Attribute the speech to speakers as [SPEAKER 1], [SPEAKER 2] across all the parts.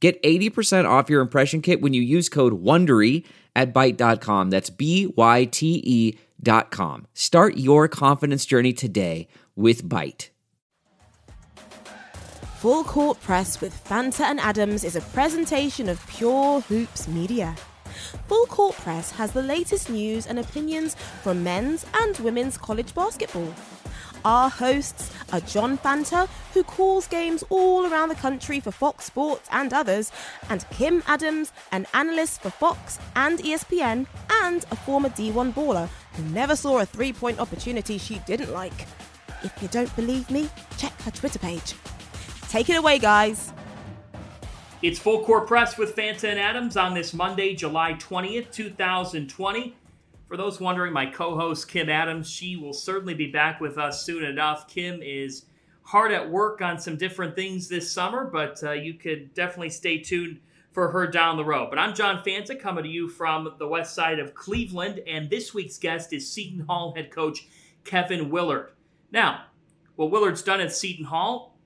[SPEAKER 1] Get 80% off your impression kit when you use code WONDERY at Byte.com. That's B-Y-T-E dot com. Start your confidence journey today with Byte.
[SPEAKER 2] Full Court Press with Fanta and Adams is a presentation of Pure Hoops Media. Full Court Press has the latest news and opinions from men's and women's college basketball. Our hosts are John Fanta, who calls games all around the country for Fox Sports and others, and Kim Adams, an analyst for Fox and ESPN, and a former D1 baller who never saw a three point opportunity she didn't like. If you don't believe me, check her Twitter page. Take it away, guys.
[SPEAKER 3] It's Full Court Press with Fanta and Adams on this Monday, July 20th, 2020. For those wondering, my co host, Kim Adams, she will certainly be back with us soon enough. Kim is hard at work on some different things this summer, but uh, you could definitely stay tuned for her down the road. But I'm John Fanta coming to you from the west side of Cleveland, and this week's guest is Seton Hall head coach Kevin Willard. Now, what Willard's done at Seton Hall,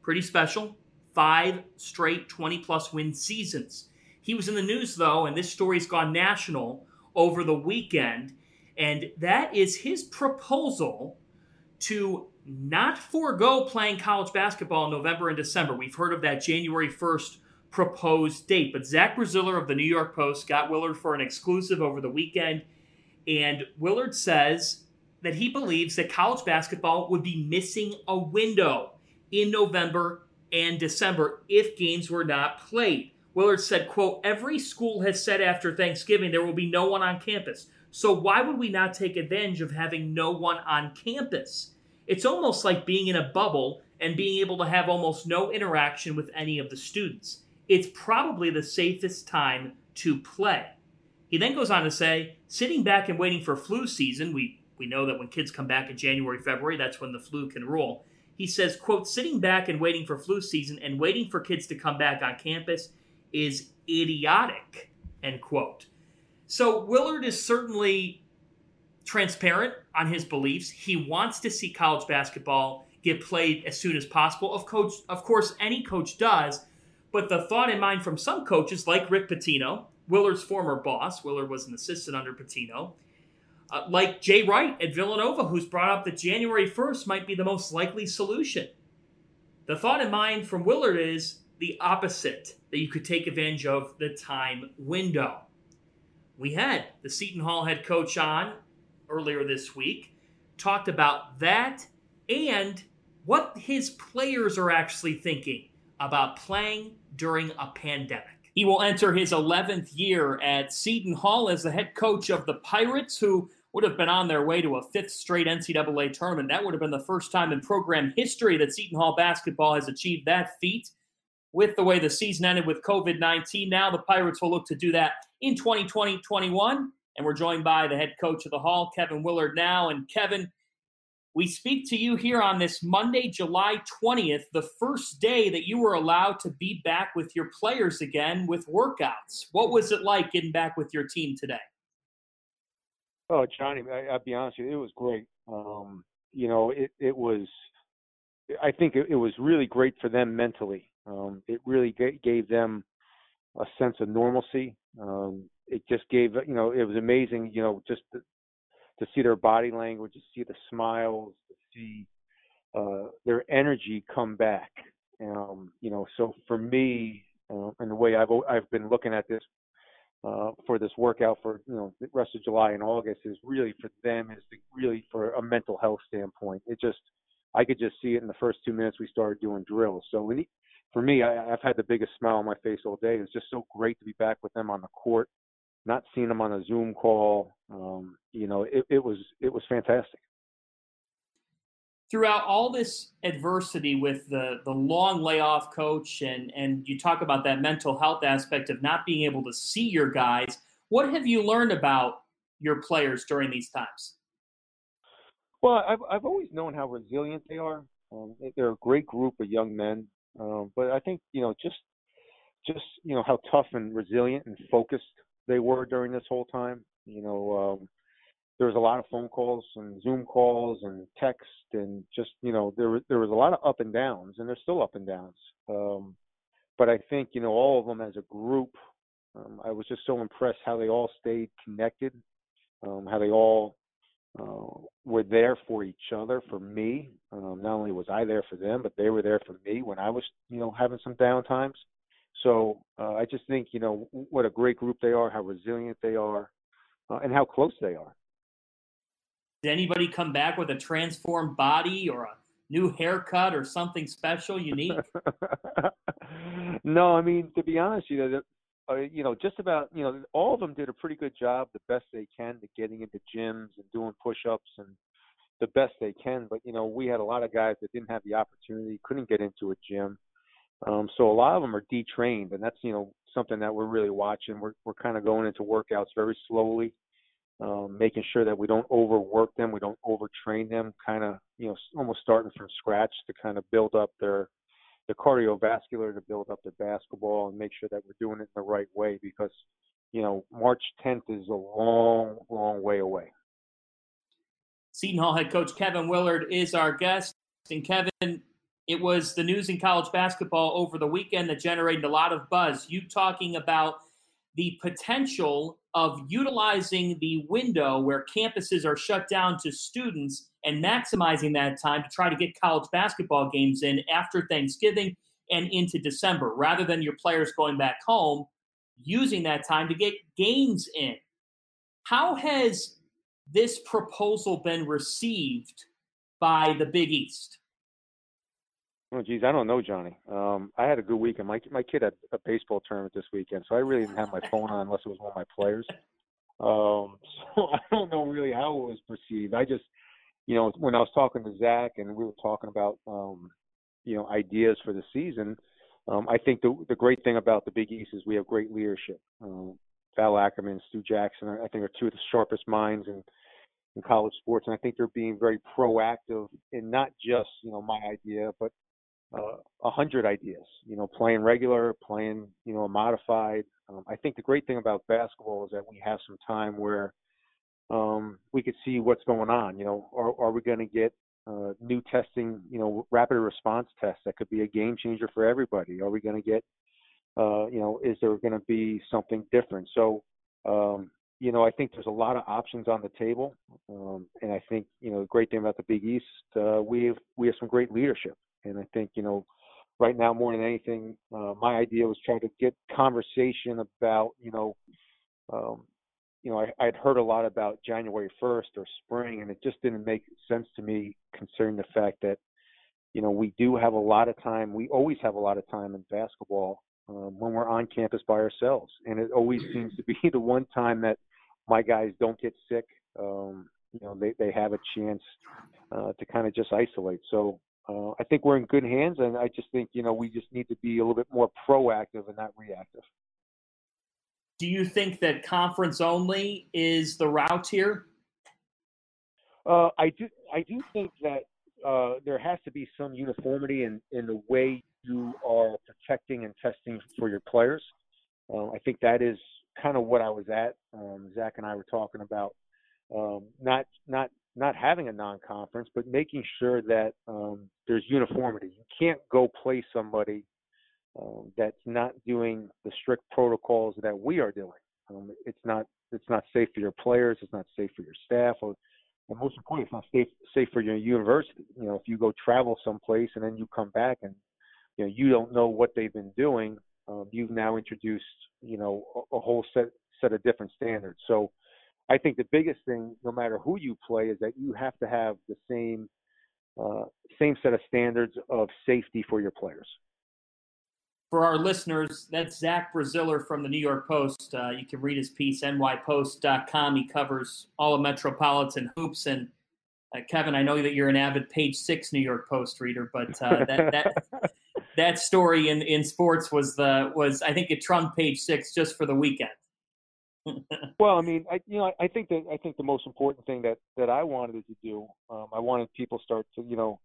[SPEAKER 3] pretty special. Five straight 20 plus win seasons. He was in the news, though, and this story's gone national over the weekend. And that is his proposal to not forego playing college basketball in November and December. We've heard of that January 1st proposed date. But Zach Braziller of the New York Post got Willard for an exclusive over the weekend. And Willard says that he believes that college basketball would be missing a window in November and December if games were not played. Willard said, quote, every school has said after Thanksgiving there will be no one on campus. So why would we not take advantage of having no one on campus? It's almost like being in a bubble and being able to have almost no interaction with any of the students. It's probably the safest time to play. He then goes on to say, sitting back and waiting for flu season, we, we know that when kids come back in January, February, that's when the flu can rule. He says, quote, sitting back and waiting for flu season and waiting for kids to come back on campus is idiotic, end quote. So Willard is certainly transparent on his beliefs. He wants to see college basketball get played as soon as possible. Of coach, of course, any coach does. But the thought in mind from some coaches, like Rick Pitino, Willard's former boss, Willard was an assistant under Pitino, uh, like Jay Wright at Villanova, who's brought up that January 1st might be the most likely solution. The thought in mind from Willard is the opposite, that you could take advantage of the time window. We had the Seton Hall head coach on earlier this week, talked about that and what his players are actually thinking about playing during a pandemic. He will enter his 11th year at Seton Hall as the head coach of the Pirates, who would have been on their way to a fifth straight NCAA tournament. That would have been the first time in program history that Seton Hall basketball has achieved that feat with the way the season ended with COVID 19. Now the Pirates will look to do that in 2020 21. And we're joined by the head coach of the Hall, Kevin Willard, now. And Kevin, we speak to you here on this Monday, July 20th, the first day that you were allowed to be back with your players again with workouts. What was it like getting back with your team today?
[SPEAKER 4] Oh, Johnny, I, will be honest with you, it was great. Um, you know, it, it was, I think it, it was really great for them mentally. Um, it really g- gave them a sense of normalcy. Um, it just gave, you know, it was amazing, you know, just to, to see their body language, to see the smiles, to see uh, their energy come back. Um, you know, so for me, uh, and the way I've I've been looking at this uh, for this workout for you know the rest of July and August is really for them is really for a mental health standpoint. It just I could just see it in the first two minutes we started doing drills. So need, for me, I, have had the biggest smile on my face all day. It's just so great to be back with them on the court, not seeing them on a Zoom call. Um, you know, it, it was it was fantastic.
[SPEAKER 3] throughout all this adversity with the the long layoff coach and and you talk about that mental health aspect of not being able to see your guys what have you learned about your players during these times
[SPEAKER 4] well i've i've always known how resilient they are um, they're a great group of young men um, but i think you know just just you know how tough and resilient and focused they were during this whole time you know um there was a lot of phone calls and Zoom calls and text and just you know there was there was a lot of up and downs and there's still up and downs. Um, but I think you know all of them as a group, um, I was just so impressed how they all stayed connected, um, how they all uh, were there for each other, for me. Um, not only was I there for them, but they were there for me when I was you know having some down times. So uh, I just think you know what a great group they are, how resilient they are, uh, and how close they are.
[SPEAKER 3] Did anybody come back with a transformed body or a new haircut or something special, unique?
[SPEAKER 4] no, I mean to be honest, you know, you know, just about you know, all of them did a pretty good job, the best they can, to getting into gyms and doing push-ups and the best they can. But you know, we had a lot of guys that didn't have the opportunity, couldn't get into a gym. Um, so a lot of them are detrained, and that's you know something that we're really watching. We're we're kind of going into workouts very slowly um, making sure that we don't overwork them, we don't overtrain them, kind of you know almost starting from scratch to kind of build up their the cardiovascular to build up the basketball and make sure that we're doing it the right way because you know March 10th is a long, long way away.
[SPEAKER 3] Seton Hall head coach Kevin Willard is our guest, and Kevin. It was the news in college basketball over the weekend that generated a lot of buzz. You talking about the potential of utilizing the window where campuses are shut down to students and maximizing that time to try to get college basketball games in after Thanksgiving and into December, rather than your players going back home, using that time to get games in. How has this proposal been received by the Big East?
[SPEAKER 4] Oh, geez, I don't know, Johnny. Um, I had a good weekend. My my kid had a baseball tournament this weekend, so I really didn't have my phone on unless it was one of my players. Um, so I don't know really how it was perceived. I just, you know, when I was talking to Zach and we were talking about, um, you know, ideas for the season, um, I think the the great thing about the Big East is we have great leadership. Um, Val Ackerman, Stu Jackson, I think are two of the sharpest minds in in college sports, and I think they're being very proactive in not just you know my idea, but a uh, hundred ideas. You know, playing regular, playing you know modified. Um, I think the great thing about basketball is that we have some time where um, we could see what's going on. You know, are, are we going to get uh, new testing? You know, rapid response tests that could be a game changer for everybody. Are we going to get uh, you know, is there going to be something different? So, um, you know, I think there's a lot of options on the table, um, and I think you know, the great thing about the Big East, uh, we have we have some great leadership. And I think, you know, right now more than anything, uh, my idea was trying to get conversation about, you know, um, you know, I, I'd heard a lot about January 1st or spring, and it just didn't make sense to me concerning the fact that, you know, we do have a lot of time. We always have a lot of time in basketball um, when we're on campus by ourselves, and it always seems to be the one time that my guys don't get sick. Um, you know, they they have a chance uh, to kind of just isolate. So uh, I think we're in good hands, and I just think you know we just need to be a little bit more proactive and not reactive.
[SPEAKER 3] Do you think that conference only is the route here?
[SPEAKER 4] Uh, I do. I do think that uh, there has to be some uniformity in in the way you are protecting and testing for your players. Uh, I think that is kind of what I was at. Um, Zach and I were talking about um, not not not having a non-conference, but making sure that um, there's uniformity. You can't go play somebody um, that's not doing the strict protocols that we are doing. Um, it's not it's not safe for your players. It's not safe for your staff. Or, and most importantly, it's not safe safe for your university. You know, if you go travel someplace and then you come back and you know you don't know what they've been doing, um, you've now introduced you know a, a whole set set of different standards. So I think the biggest thing, no matter who you play, is that you have to have the same uh, same set of standards of safety for your players.
[SPEAKER 3] For our listeners, that's Zach Braziller from the New York Post. Uh, you can read his piece, nypost.com. He covers all of Metropolitan hoops. And Uh, Kevin, I know that you're an avid Page Six New York Post reader, but uh, that that that story in, in sports was the was I think it trumped Page Six just for the weekend.
[SPEAKER 4] well, I mean, I you know I think that I think the most important thing that that I wanted to do, um, I wanted people start to you know,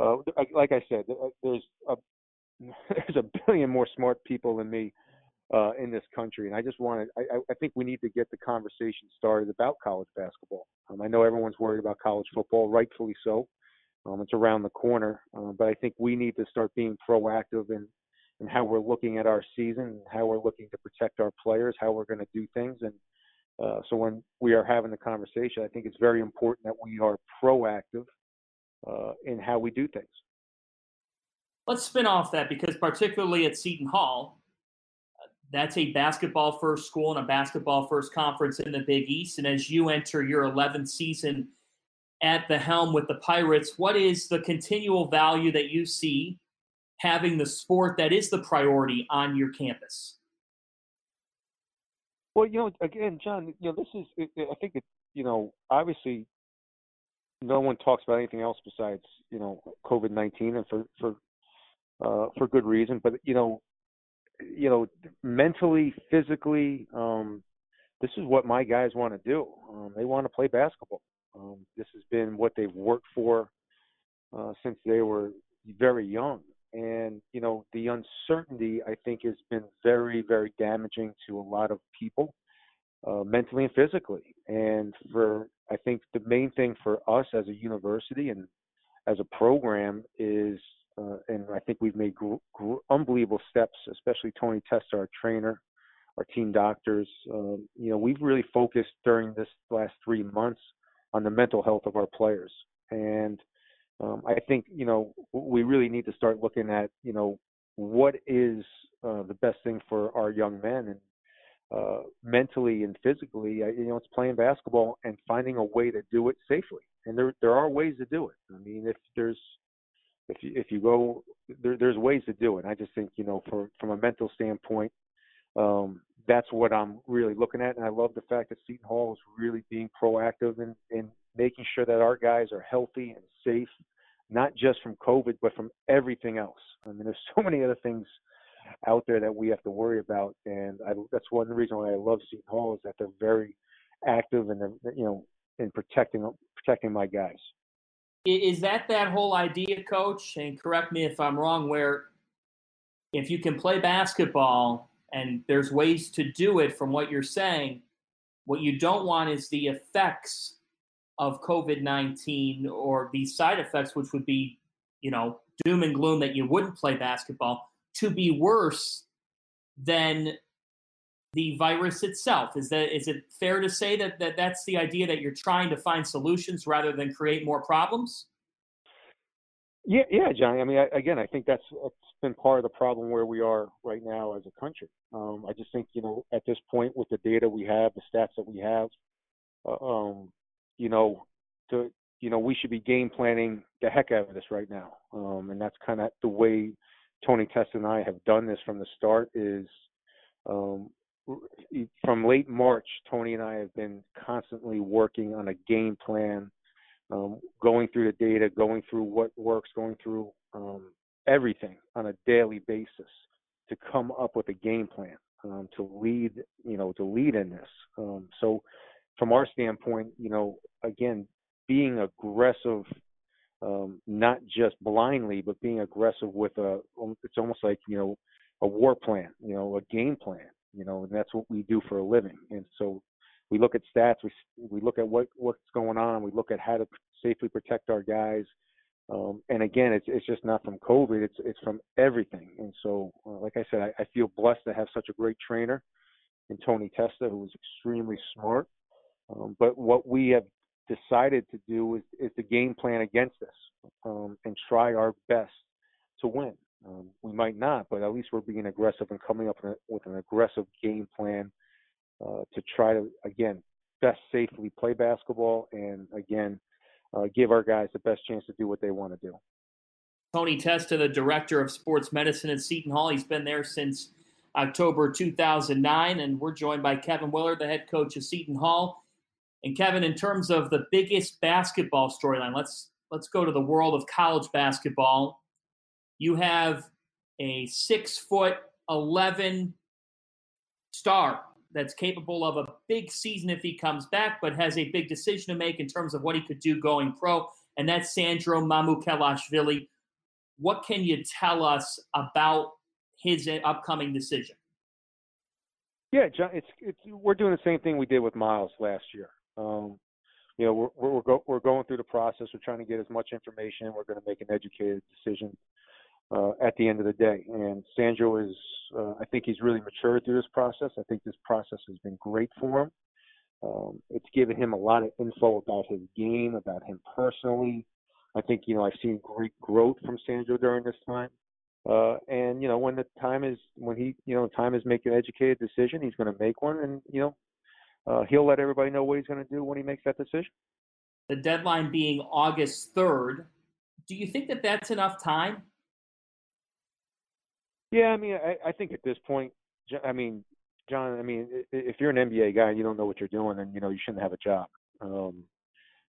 [SPEAKER 4] uh, like I said, there's a there's a billion more smart people than me uh, in this country. And I just wanted, I, I think we need to get the conversation started about college basketball. Um, I know everyone's worried about college football, rightfully so. Um, it's around the corner, uh, but I think we need to start being proactive in, in how we're looking at our season, how we're looking to protect our players, how we're going to do things. And uh, so when we are having the conversation, I think it's very important that we are proactive uh, in how we do things.
[SPEAKER 3] Let's spin off that because, particularly at Seton Hall, that's a basketball first school and a basketball first conference in the Big East. And as you enter your 11th season at the helm with the Pirates, what is the continual value that you see having the sport that is the priority on your campus?
[SPEAKER 4] Well, you know, again, John, you know, this is, I think it, you know, obviously no one talks about anything else besides, you know, COVID 19 and for, for, uh, for good reason. But, you know, you know, mentally, physically, um, this is what my guys want to do. Um, they want to play basketball. Um, this has been what they've worked for uh, since they were very young. And, you know, the uncertainty, I think, has been very, very damaging to a lot of people, uh, mentally and physically. And for, I think the main thing for us as a university and as a program is uh, and I think we've made gr- gr- unbelievable steps, especially Tony Testa, our trainer, our team doctors. Um, you know, we've really focused during this last three months on the mental health of our players, and um, I think you know we really need to start looking at you know what is uh, the best thing for our young men and uh, mentally and physically. You know, it's playing basketball and finding a way to do it safely. And there there are ways to do it. I mean, if there's if you if you go there, there's ways to do it. I just think you know for from a mental standpoint, um, that's what I'm really looking at, and I love the fact that Seton Hall is really being proactive in in making sure that our guys are healthy and safe, not just from COVID but from everything else. I mean, there's so many other things out there that we have to worry about, and I, that's one reason why I love Seton Hall is that they're very active and you know in protecting protecting my guys.
[SPEAKER 3] Is that that whole idea, coach? And correct me if I'm wrong, where if you can play basketball and there's ways to do it from what you're saying, what you don't want is the effects of COVID 19 or these side effects, which would be, you know, doom and gloom that you wouldn't play basketball, to be worse than the virus itself. Is that is it fair to say that, that that's the idea that you're trying to find solutions rather than create more problems?
[SPEAKER 4] Yeah, yeah, Johnny. I mean, I, again, I think that's, been part of the problem where we are right now as a country. Um, I just think, you know, at this point with the data we have, the stats that we have, uh, um, you know, to, you know, we should be game planning the heck out of this right now. Um, and that's kind of the way Tony Testa and I have done this from the start. Is um, from late March, Tony and I have been constantly working on a game plan, um, going through the data, going through what works, going through um, everything on a daily basis to come up with a game plan um, to lead, you know, to lead in this. Um, so, from our standpoint, you know, again, being aggressive, um, not just blindly, but being aggressive with a, it's almost like you know, a war plan, you know, a game plan you know, and that's what we do for a living. And so we look at stats, we we look at what what's going on, we look at how to safely protect our guys. Um, and again, it's it's just not from COVID; it's it's from everything. And so, uh, like I said, I, I feel blessed to have such a great trainer in Tony Testa, who is extremely smart. Um, but what we have decided to do is is the game plan against this um, and try our best to win. Um, we might not, but at least we're being aggressive and coming up with an aggressive game plan uh, to try to again best safely play basketball and again uh, give our guys the best chance to do what they want to do.
[SPEAKER 3] Tony Testa, the director of sports medicine at Seton Hall, he's been there since October 2009, and we're joined by Kevin Willard, the head coach of Seton Hall. And Kevin, in terms of the biggest basketball storyline, let's let's go to the world of college basketball. You have a six foot eleven star that's capable of a big season if he comes back, but has a big decision to make in terms of what he could do going pro, and that's Sandro Mamukelashvili. What can you tell us about his upcoming decision?
[SPEAKER 4] Yeah, John, it's, it's we're doing the same thing we did with Myles last year. Um, you know, we're we're go, we're going through the process. We're trying to get as much information. We're going to make an educated decision uh, at the end of the day. And Sandro is, uh, I think he's really matured through this process. I think this process has been great for him. Um, it's given him a lot of info about his game, about him personally. I think you know I've seen great growth from Sandro during this time. Uh, and you know when the time is when he you know time is make an educated decision, he's going to make one, and you know uh, he'll let everybody know what he's going to do when he makes that decision.
[SPEAKER 3] The deadline being August third. Do you think that that's enough time?
[SPEAKER 4] Yeah, I mean, I, I think at this point, I mean, John, I mean, if you're an NBA guy and you don't know what you're doing, then you know you shouldn't have a job. Um,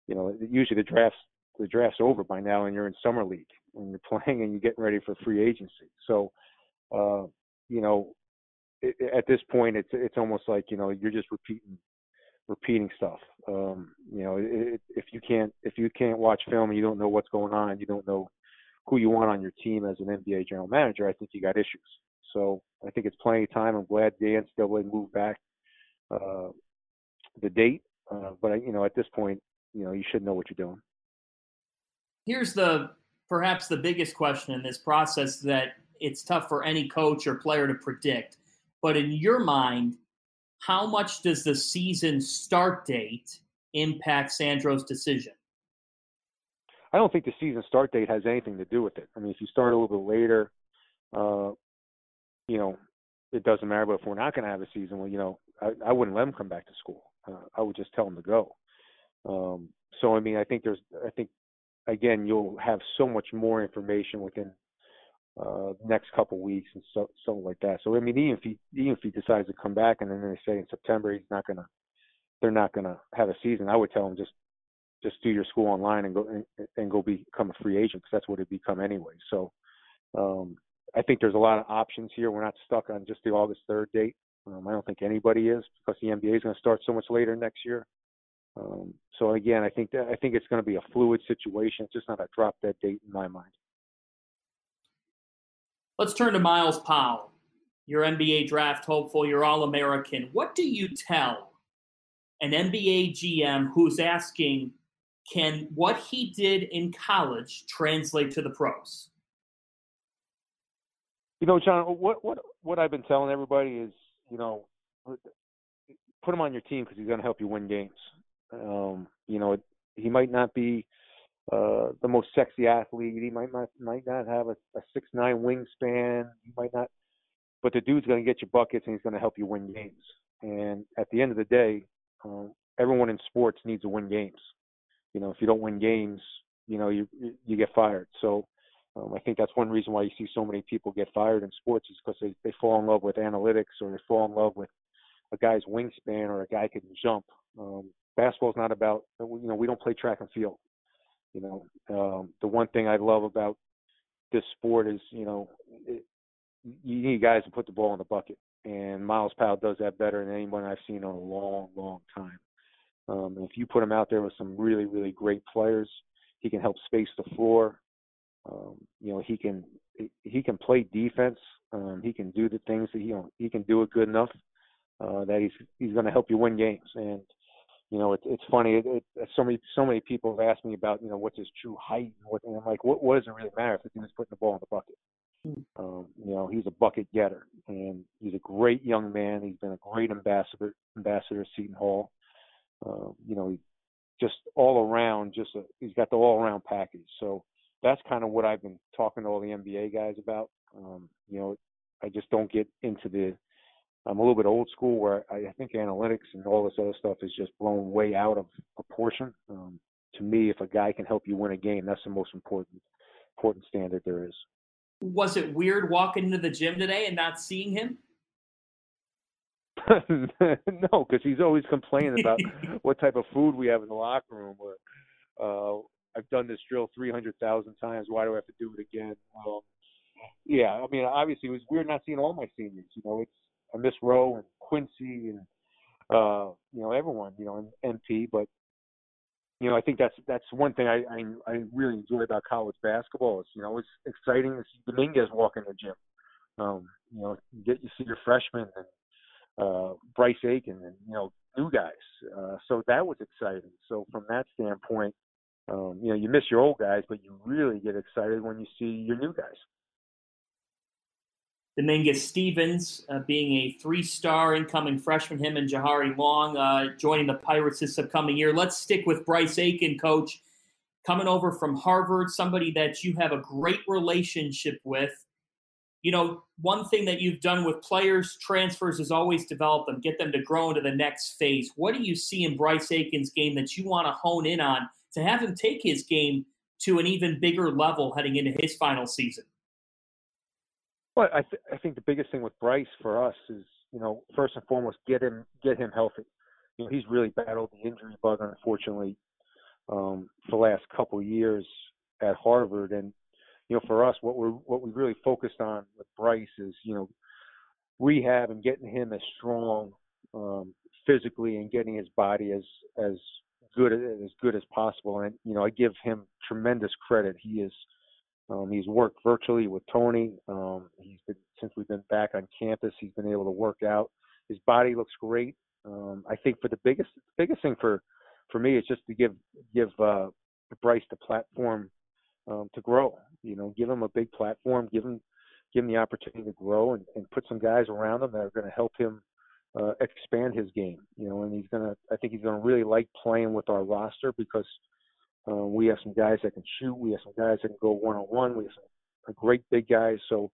[SPEAKER 4] you know, usually the drafts the draft's over by now, and you're in summer league and you're playing and you're getting ready for free agency. So, uh, you know, it, at this point, it's it's almost like you know you're just repeating repeating stuff. Um, you know, it, if you can't if you can't watch film and you don't know what's going on, you don't know who you want on your team as an NBA general manager, I think you got issues. So I think it's plenty of time. I'm glad the NCAA moved back uh, the date, uh, but you know, at this point, you know, you should know what you're doing.
[SPEAKER 3] Here's the perhaps the biggest question in this process that it's tough for any coach or player to predict. But in your mind, how much does the season start date impact Sandro's decision?
[SPEAKER 4] I don't think the season start date has anything to do with it. I mean, if you start a little bit later, uh, you know, it doesn't matter. But if we're not going to have a season, well, you know, I, I wouldn't let them come back to school. Uh, I would just tell them to go. Um, so I mean, I think there's, I think, again, you'll have so much more information within uh, next couple weeks and so something like that. So I mean, even if he even if he decides to come back and then they say in September he's not gonna, they're not gonna have a season, I would tell him just just do your school online and go and, and go become a free agent because that's what it become anyway. So um, I think there's a lot of options here. We're not stuck on just the August 3rd date. Um, I don't think anybody is because the NBA is going to start so much later next year. Um, so again, I think that I think it's going to be a fluid situation. It's just not a drop dead date in my mind.
[SPEAKER 3] Let's turn to Myles Powell, your NBA draft hopeful, your All American. What do you tell an NBA GM who's asking can what he did in college translate to the pros?
[SPEAKER 4] You know, John, what what what I've been telling everybody is, you know, put him on your team because he's going to help you win games. Um, you know, he might not be uh, the most sexy athlete. He might not might not have a, a six nine wingspan. He might not, but the dude's going to get you buckets and he's going to help you win games. And at the end of the day, um, everyone in sports needs to win games you know, if you don't win games, you know, you you get fired. So um, I think that's one reason why you see so many people get fired in sports is because they they fall in love with analytics or they fall in love with a guy's wingspan or a guy can jump. Um, basketball is not about you know we don't play track and field. You know, um, the one thing I love about this sport is you know it, you need guys to put the ball in the bucket, and Myles Powell does that better than anyone I've seen in a long, long time. Um, if you put him out there with some really, really great players, he can help space the floor. Um, you know, he can he can play defense. Um, he can do the things that he you know, he can do it good enough uh, that he's he's going to help you win games. And you know, it, it's funny. It, it, so many so many people have asked me about you know what's his true height and what. And I'm like, what what does it really matter if the dude's putting the ball in the bucket? Hmm. Um, you know, he's a bucket getter, and he's a great young man. He's been a great ambassador ambassador at Seton Hall. Uh, you know, he just all around, just a, he's got the all around package. So that's kind of what I've been talking to all the NBA guys about. Um, you know, I just don't get into the. I'm a little bit old school where I, I think analytics and all this other stuff is just blown way out of proportion. Um, to me, if a guy can help you win a game, that's the most important important standard there is.
[SPEAKER 3] Was it weird walking into the gym today and not seeing him?
[SPEAKER 4] no, because he's always complaining about what type of food we have in the locker room. Or uh, I've done this drill three hundred thousand times. Why do I have to do it again? Um, yeah, I mean, obviously it was weird not seeing all my seniors. You know, it's miss Rowe and Quincy and uh, you know everyone. You know, and MP, but you know, I think that's that's one thing I, I I really enjoy about college basketball. Is you know, it's exciting to see Dominguez walk in the gym. Um, you know, get you see your freshmen and uh, Bryce Aiken and you know new guys. Uh, so that was exciting. So from that standpoint, um, you know, you miss your old guys, but you really get excited when you see your new guys.
[SPEAKER 3] Dominguez Stevens, uh, being a three-star incoming freshman, him and Jahari Long uh, joining the Pirates this upcoming year. Let's stick with Bryce Aiken, coach, coming over from Harvard, somebody that you have a great relationship with you know, one thing that you've done with players transfers is always develop them, get them to grow into the next phase. What do you see in Bryce Aiken's game that you want to hone in on to have him take his game to an even bigger level heading into his final season?
[SPEAKER 4] Well, I, th- I think the biggest thing with Bryce for us is, you know, first and foremost, get him get him healthy. You know, he's really battled the injury bug, unfortunately, um, for the last couple of years at Harvard, and you know, for us, what we're what we really focused on with Bryce is, you know, rehab and getting him as strong um, physically and getting his body as as good as good as possible. And you know, I give him tremendous credit. He is um, he's worked virtually with Tony. Um, he's been since we've been back on campus. He's been able to work out. His body looks great. Um, I think for the biggest biggest thing for for me is just to give give uh, Bryce the platform um, to grow. You know, give him a big platform, give him give him the opportunity to grow, and, and put some guys around him that are going to help him uh, expand his game. You know, and he's gonna. I think he's gonna really like playing with our roster because uh, we have some guys that can shoot. We have some guys that can go one on one. We have some great big guys. So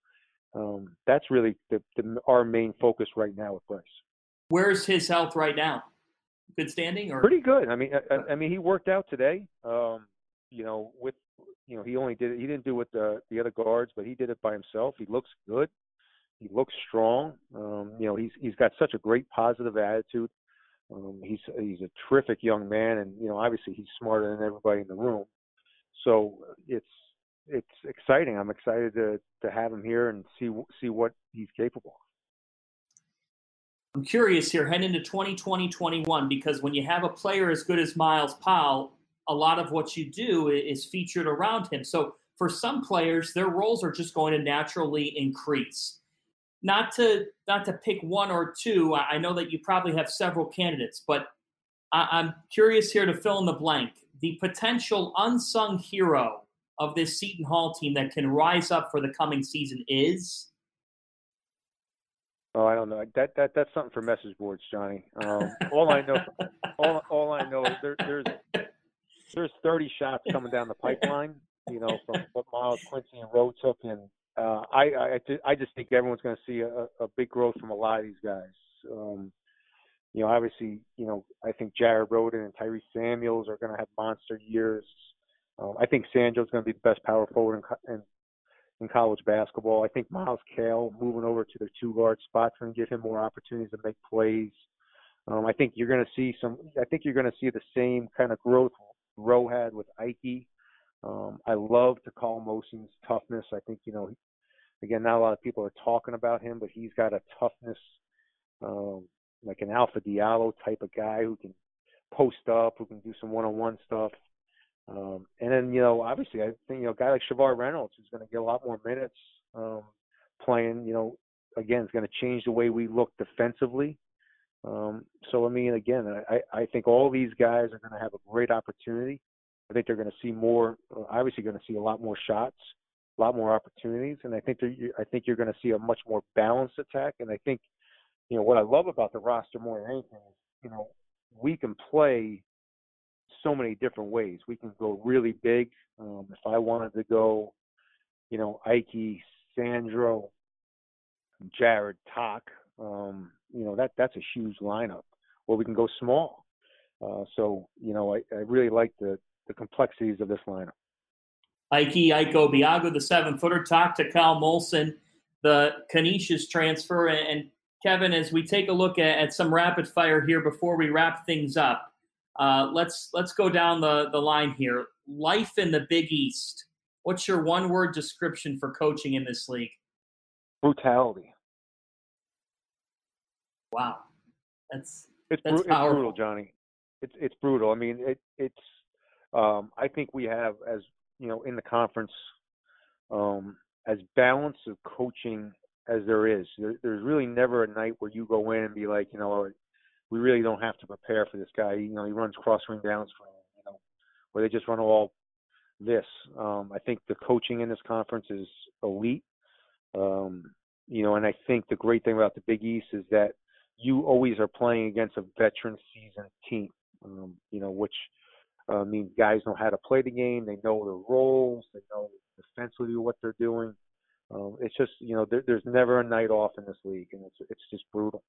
[SPEAKER 4] um, that's really the, the, our main focus right now with Bryce.
[SPEAKER 3] Where's his health right now? Good standing or
[SPEAKER 4] pretty good. I mean, I, I mean, he worked out today. Um, you know, with you know, he only did it. He didn't do it the the other guards, but he did it by himself. He looks good. He looks strong. Um, you know, he's he's got such a great positive attitude. Um, he's he's a terrific young man, and you know, obviously he's smarter than everybody in the room. So it's it's exciting. I'm excited to to have him here and see see what he's capable of.
[SPEAKER 3] I'm curious here, heading into 2020 21, because when you have a player as good as Myles Powell, a lot of what you do is featured around him. So for some players, their roles are just going to naturally increase. Not to not to pick one or two. I know that you probably have several candidates, but I'm curious here to fill in the blank. The potential unsung hero of this Seton Hall team that can rise up for the coming season is.
[SPEAKER 4] Oh, I don't know. That that that's something for message boards, Johnny. Um, all I know, all all I know is there, there's there's 30 shots coming down the pipeline, you know, from what Myles Quincy and Rowe took, and uh, I, I I just think everyone's going to see a, a big growth from a lot of these guys. Um, you know, obviously, you know, I think Jared Rhoden and Tyrese Samuels are going to have monster years. Um, I think Sandro's going to be the best power forward in, in in college basketball. I think Myles Cale moving over to the two guard spots going to give him more opportunities to make plays. Um, I think you're going to see some. I think you're going to see the same kind of growth Rowe had with Ike. Um, I love Takal Molson's toughness. I think, you know, again, not a lot of people are talking about him, but he's got a toughness, um, like an Alpha Diallo type of guy who can post up, who can do some one-on-one stuff. Um, and then, you know, obviously, I think, you know, a guy like Shavar Reynolds is going to get a lot more minutes um, playing. You know, again, it's going to change the way we look defensively. Um, so I mean, again, I, I think all these guys are going to have a great opportunity. I think they're going to see more. Uh, obviously, going to see a lot more shots, a lot more opportunities, and I think I think you're going to see a much more balanced attack. And I think, you know, what I love about the roster more than anything is, you know, we can play so many different ways. We can go really big. Um, if I wanted to go, you know, Ike, Sandro, Jared, Tock, um, you know that that's a huge lineup. Or we can go small. Uh, so you know, I, I really like the the complexities of this lineup.
[SPEAKER 3] Ike Iko Biago, the seven footer, talk to Takal Molson, the Canisius transfer, and, and Kevin, as we take a look at, at some rapid fire here before we wrap things up, uh, let's let's go down the, the line here. Life in the Big East. What's your one word description for coaching in this league?
[SPEAKER 4] Brutality.
[SPEAKER 3] Wow, that's
[SPEAKER 4] it's,
[SPEAKER 3] that's
[SPEAKER 4] bru- it's brutal, Johnny. It's it's brutal. I mean, it it's. Um, I think we have, as you know, in the conference, um, as balanced of coaching as there is. There, there's really never a night where you go in and be like, you know, we really don't have to prepare for this guy. You know, he runs cross ring downs for you know, where they just run all this. Um, I think the coaching in this conference is elite. Um, you know, and I think the great thing about the Big East is that you always are playing against a veteran seasoned team. Um, you know, which uh, means guys know how to play the game. They know their roles. They know defensively what they're doing. Um, it's just you know there, there's never a night off in this league, and it's it's just brutal.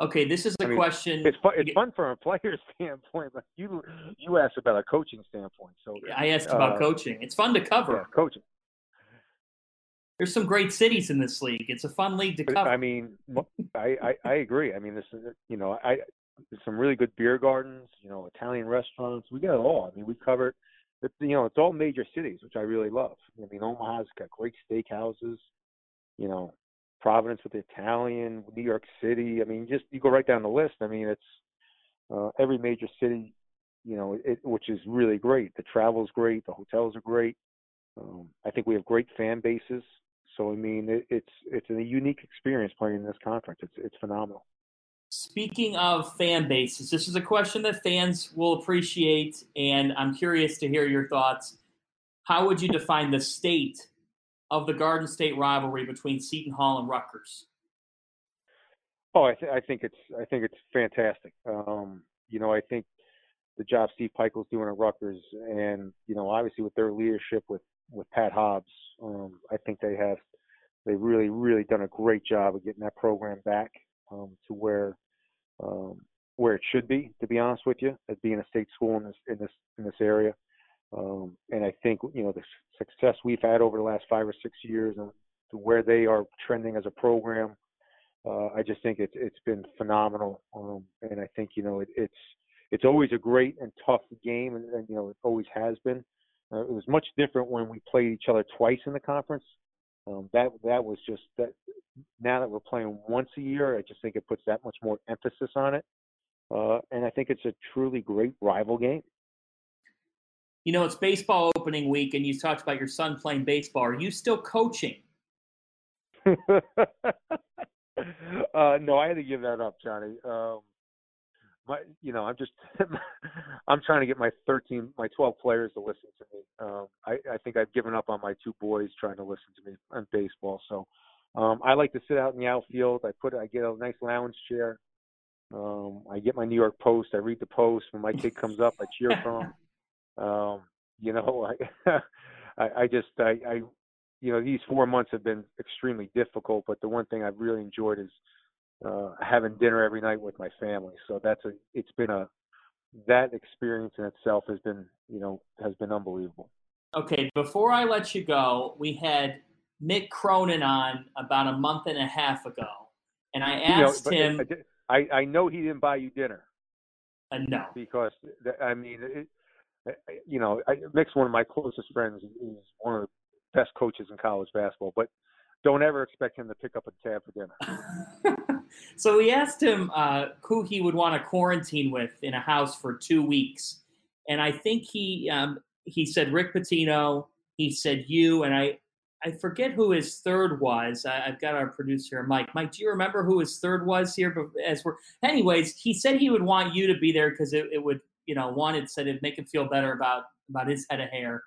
[SPEAKER 3] Okay, this is a
[SPEAKER 4] I mean,
[SPEAKER 3] question.
[SPEAKER 4] It's fun. It's fun from a player standpoint, but you you asked about a coaching standpoint. So
[SPEAKER 3] I asked about
[SPEAKER 4] uh,
[SPEAKER 3] coaching. It's fun to cover.
[SPEAKER 4] Yeah, coaching.
[SPEAKER 3] There's some great cities in this league. It's a fun league to cover.
[SPEAKER 4] I mean, I, I I agree. I mean, this is you know I some really good beer gardens. You know, Italian restaurants. We got it all. I mean, we covered it, you know, it's all major cities, which I really love. I mean, Omaha's got great steakhouses. You know, Providence with the Italian, New York City. I mean, just you go right down the list. I mean, it's uh, every major city, you know, it, which is really great. The travel's great. The hotels are great. Um, I think we have great fan bases. So I mean, it, it's it's a unique experience playing in this conference. It's it's phenomenal.
[SPEAKER 3] Speaking of fan bases, this is a question that fans will appreciate, and I'm curious to hear your thoughts. How would you define the state of the Garden State rivalry between Seton Hall and Rutgers?
[SPEAKER 4] Oh, I, th- I think it's I think it's fantastic. Um, you know, I think the job Steve Pikiell's doing at Rutgers, and you know, obviously with their leadership with with Pat Hobbs, um, I think they have they've really really done a great job of getting that program back um, to where um, where it should be, to be honest with you, as being a state school in this in this in this area. Um, and I think you know the success we've had over the last five or six years and to where they are trending as a program, uh, I just think it's it's been phenomenal. Um, and I think you know it, it's it's always a great and tough game, and, and you know it always has been. Uh, it was much different when we played each other twice in the conference. Um, that that was just that now that we're playing once a year, I just think it puts that much more emphasis on it. Uh, and I think it's a truly great rival game.
[SPEAKER 3] You know, it's baseball opening week, and you talked about your son playing baseball. Are you still coaching?
[SPEAKER 4] uh, no, I had to give that up, Johnny. Um, my, you know, I'm just, I'm trying to get my 13, my 12 players to listen to me. Um, I, I think I've given up on my two boys trying to listen to me on baseball. So, um, I like to sit out in the outfield. I put I get a nice lounge chair. Um, I get my New York Post. I read the Post. When my kid comes up, I cheer for him. Um, you know, I, I, I just I, I, you know, these four months have been extremely difficult. But the one thing I've really enjoyed is uh, having dinner every night with my family. So that's a it's been a that experience in itself has been you know has been unbelievable.
[SPEAKER 3] Okay, before I let you go, we had Mick Cronin on about a month and a half ago, and I asked
[SPEAKER 4] you know,
[SPEAKER 3] him.
[SPEAKER 4] I I know he didn't buy you dinner.
[SPEAKER 3] Uh, no,
[SPEAKER 4] because I mean, it, you know, I, Mick's one of my closest friends. He's one of the best coaches in college basketball, but don't ever expect him to pick up a tab for dinner.
[SPEAKER 3] so we asked him uh, who he would want to quarantine with in a house for two weeks, and I think he um, he said Rick Pitino. He said you, and I I forget who his third was. I, have got our producer, Mike. Mike, do you remember who his third was here? As we're, anyways, he said he would want you to be there because it, it, would, you know, wanted said it'd make him feel better about about his head of hair,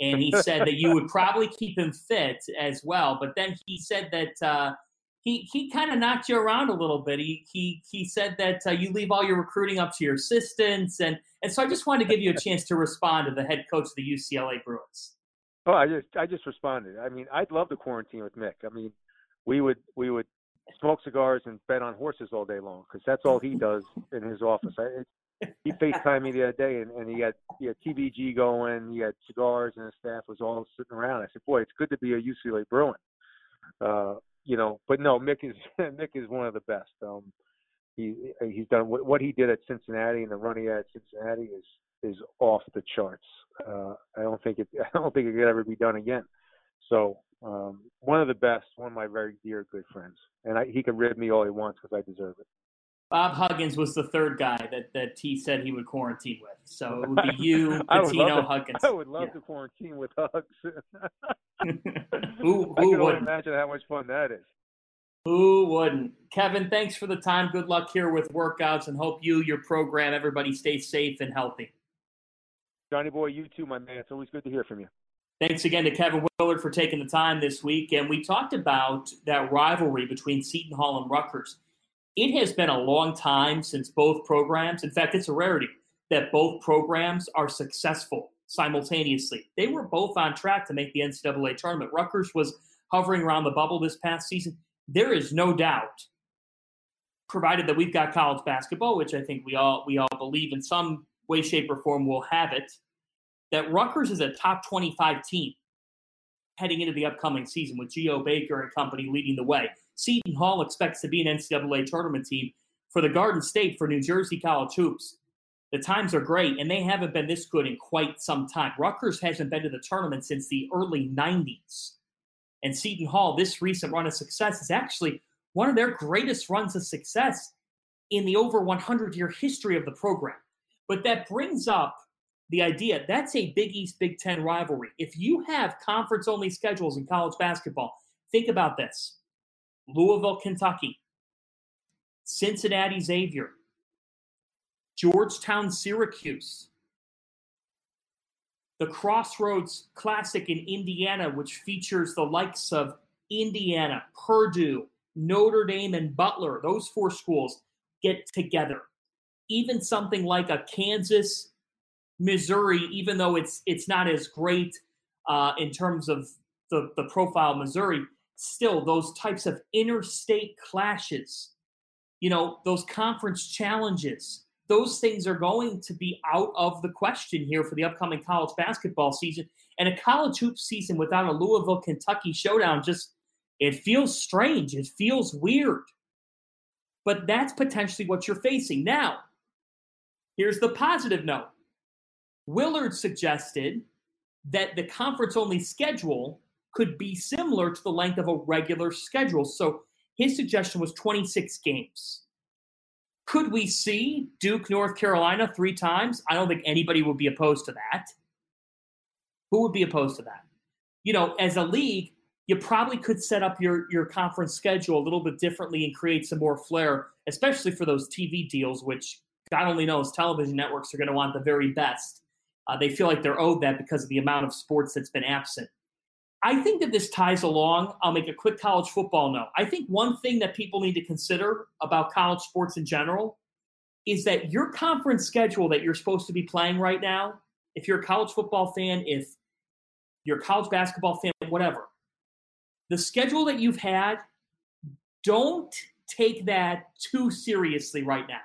[SPEAKER 3] and he said that you would probably keep him fit as well. But then he said that uh, he he kind of knocked you around a little bit. He he he said that uh, you leave all your recruiting up to your assistants, and and so I just wanted to give you a chance to respond to the head coach of the UCLA Bruins.
[SPEAKER 4] Oh, I just I just responded. I mean, I'd love to quarantine with Mick. I mean, we would we would smoke cigars and bet on horses all day long because that's all he does in his office. I, he FaceTimed me the other day and, and he had he had TVG going, he had cigars, and his staff was all sitting around. I said, "Boy, it's good to be a UCLA Bruin." Uh, you know, but no, Mick is Mick is one of the best. Um, he he's done what, what he did at Cincinnati and the run he had at Cincinnati is is off the charts. Uh, I don't think it I don't think it could ever be done again. So um, one of the best, one of my very dear good friends, and I, he can rib me all he wants because I deserve it.
[SPEAKER 3] Bob Huggins was the third guy that, that he said he would quarantine with. So it would be you, Pitino, Huggins.
[SPEAKER 4] I would love yeah. to quarantine with Hugs.
[SPEAKER 3] who who
[SPEAKER 4] I can
[SPEAKER 3] wouldn't?
[SPEAKER 4] imagine how much fun that is.
[SPEAKER 3] Who wouldn't? Kevin, thanks for the time. Good luck here with workouts and hope you, your program, everybody stays safe and healthy.
[SPEAKER 4] Johnny boy, you too, my man. It's always good to hear from you.
[SPEAKER 3] Thanks again to Kevin Willard for taking the time this week. And we talked about that rivalry between Seton Hall and Rutgers. It has been a long time since both programs, in fact, it's a rarity that both programs are successful simultaneously. They were both on track to make the NCAA tournament. Rutgers was hovering around the bubble this past season there is no doubt, provided that we've got college basketball, which I think we all we all believe in some way, shape, or form will have it, that Rutgers is a top 25 team heading into the upcoming season with Geo Baker and company leading the way. Seton Hall expects to be an NCAA tournament team for the Garden State for New Jersey College Hoops. The times are great, and they haven't been this good in quite some time. Rutgers hasn't been to the tournament since the early 90s. And Seton Hall, this recent run of success is actually one of their greatest runs of success in the over 100 year history of the program. But that brings up the idea that's a Big East Big Ten rivalry. If you have conference only schedules in college basketball, think about this Louisville, Kentucky, Cincinnati, Xavier, Georgetown, Syracuse, the Crossroads Classic in Indiana, which features the likes of Indiana, Purdue, Notre Dame, and Butler, those four schools get together. Even something like a Kansas, Missouri, even though it's it's not as great uh, in terms of the, the profile of Missouri, still those types of interstate clashes, you know, those conference challenges, those things are going to be out of the question here for the upcoming college basketball season. And a college hoop season without a Louisville Kentucky showdown just it feels strange. It feels weird. But that's potentially what you're facing. Now, here's the positive note. Willard suggested that the conference only schedule could be similar to the length of a regular schedule. So his suggestion was 26 games. Could we see Duke, North Carolina three times? I don't think anybody would be opposed to that. Who would be opposed to that? You know, as a league, you probably could set up your, your conference schedule a little bit differently and create some more flair, especially for those TV deals, which God only knows television networks are going to want the very best. Uh, they feel like they're owed that because of the amount of sports that's been absent. I think that this ties along. I'll make a quick college football note. I think one thing that people need to consider about college sports in general is that your conference schedule that you're supposed to be playing right now, if you're a college football fan, if you're a college basketball fan, whatever, the schedule that you've had, don't take that too seriously right now.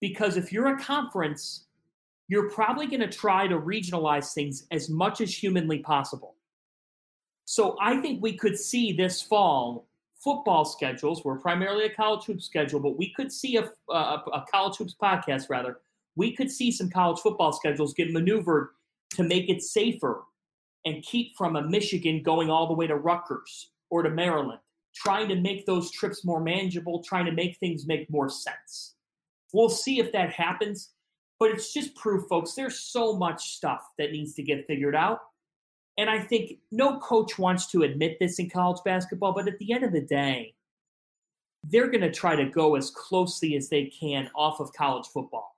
[SPEAKER 3] Because if you're a conference, you're probably going to try to regionalize things as much as humanly possible. So I think we could see this fall football schedules. We're primarily a college hoops schedule, but we could see a, a, a college hoops podcast rather. We could see some college football schedules get maneuvered to make it safer and keep from a Michigan going all the way to Rutgers or to Maryland, trying to make those trips more manageable, trying to make things make more sense. We'll see if that happens, but it's just proof, folks. There's so much stuff that needs to get figured out. And I think no coach wants to admit this in college basketball, but at the end of the day, they're going to try to go as closely as they can off of college football.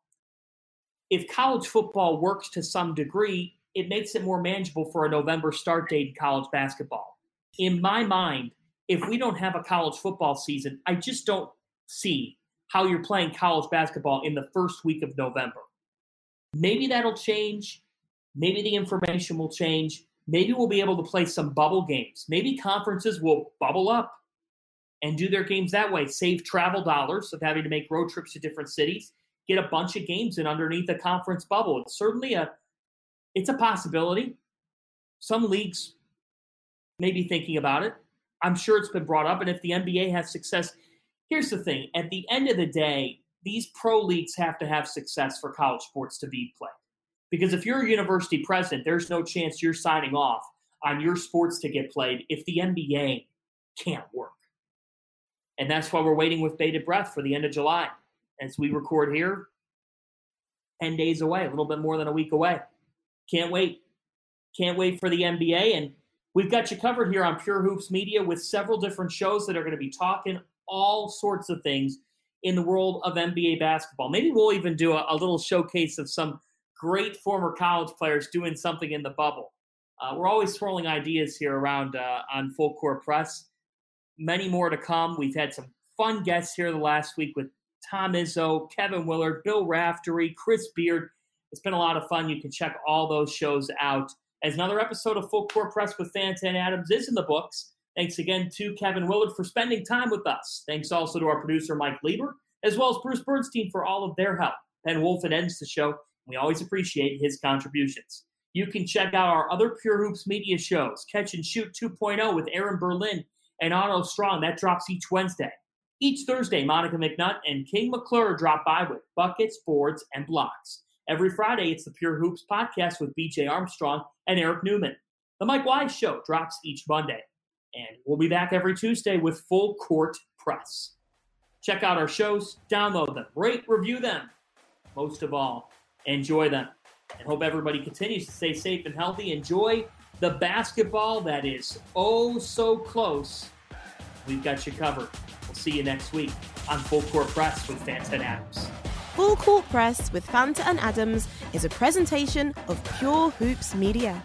[SPEAKER 3] If college football works to some degree, it makes it more manageable for a November start date in college basketball. In my mind, if we don't have a college football season, I just don't see how you're playing college basketball in the first week of November. Maybe that'll change. Maybe the information will change. Maybe we'll be able to play some bubble games. Maybe conferences will bubble up and do their games that way, save travel dollars of having to make road trips to different cities, get a bunch of games in underneath a conference bubble. It's certainly a it's a possibility. Some leagues may be thinking about it. I'm sure it's been brought up. And if the NBA has success, here's the thing at the end of the day, these pro leagues have to have success for college sports to be played. Because if you're a university president, there's no chance you're signing off on your sports to get played if the NBA can't work. And that's why we're waiting with bated breath for the end of July. As we record here, 10 days away, a little bit more than a week away. Can't wait. Can't wait for the NBA. And we've got you covered here on Pure Hoops Media with several different shows that are going to be talking all sorts of things in the world of NBA basketball. Maybe we'll even do a, a little showcase of some great former college players doing something in the bubble. Uh, we're always swirling ideas here around uh, on Full Court Press. Many more to come. We've had some fun guests here the last week with Tom Izzo, Kevin Willard, Bill Raftery, Chris Beard. It's been a lot of fun. You can check all those shows out. As another episode of Full Court Press with Fanta and Adams is in the books. Thanks again to Kevin Willard for spending time with us. Thanks also to our producer, Mike Lieber, as well as Bruce Bernstein for all of their help. Ben Wolf and ends the show. We always appreciate his contributions. You can check out our other Pure Hoops media shows, Catch and Shoot 2.0 with Aaron Berlin and Otto Strong. That drops each Wednesday. Each Thursday, Monica McNutt and King McClure drop by with buckets, boards, and blocks. Every Friday, it's the Pure Hoops podcast with BJ Armstrong and Eric Newman. The Mike Wise Show drops each Monday. And we'll be back every Tuesday with Full Court Press. Check out our shows, download them, rate, review them. Most of all, enjoy them. And hope everybody continues to stay safe and healthy. Enjoy the basketball that is oh so close. We've got you covered. We'll see you next week on Full Court Press with Fanta and Adams.
[SPEAKER 2] Full Court Press with Fanta and Adams is a presentation of Pure Hoops Media.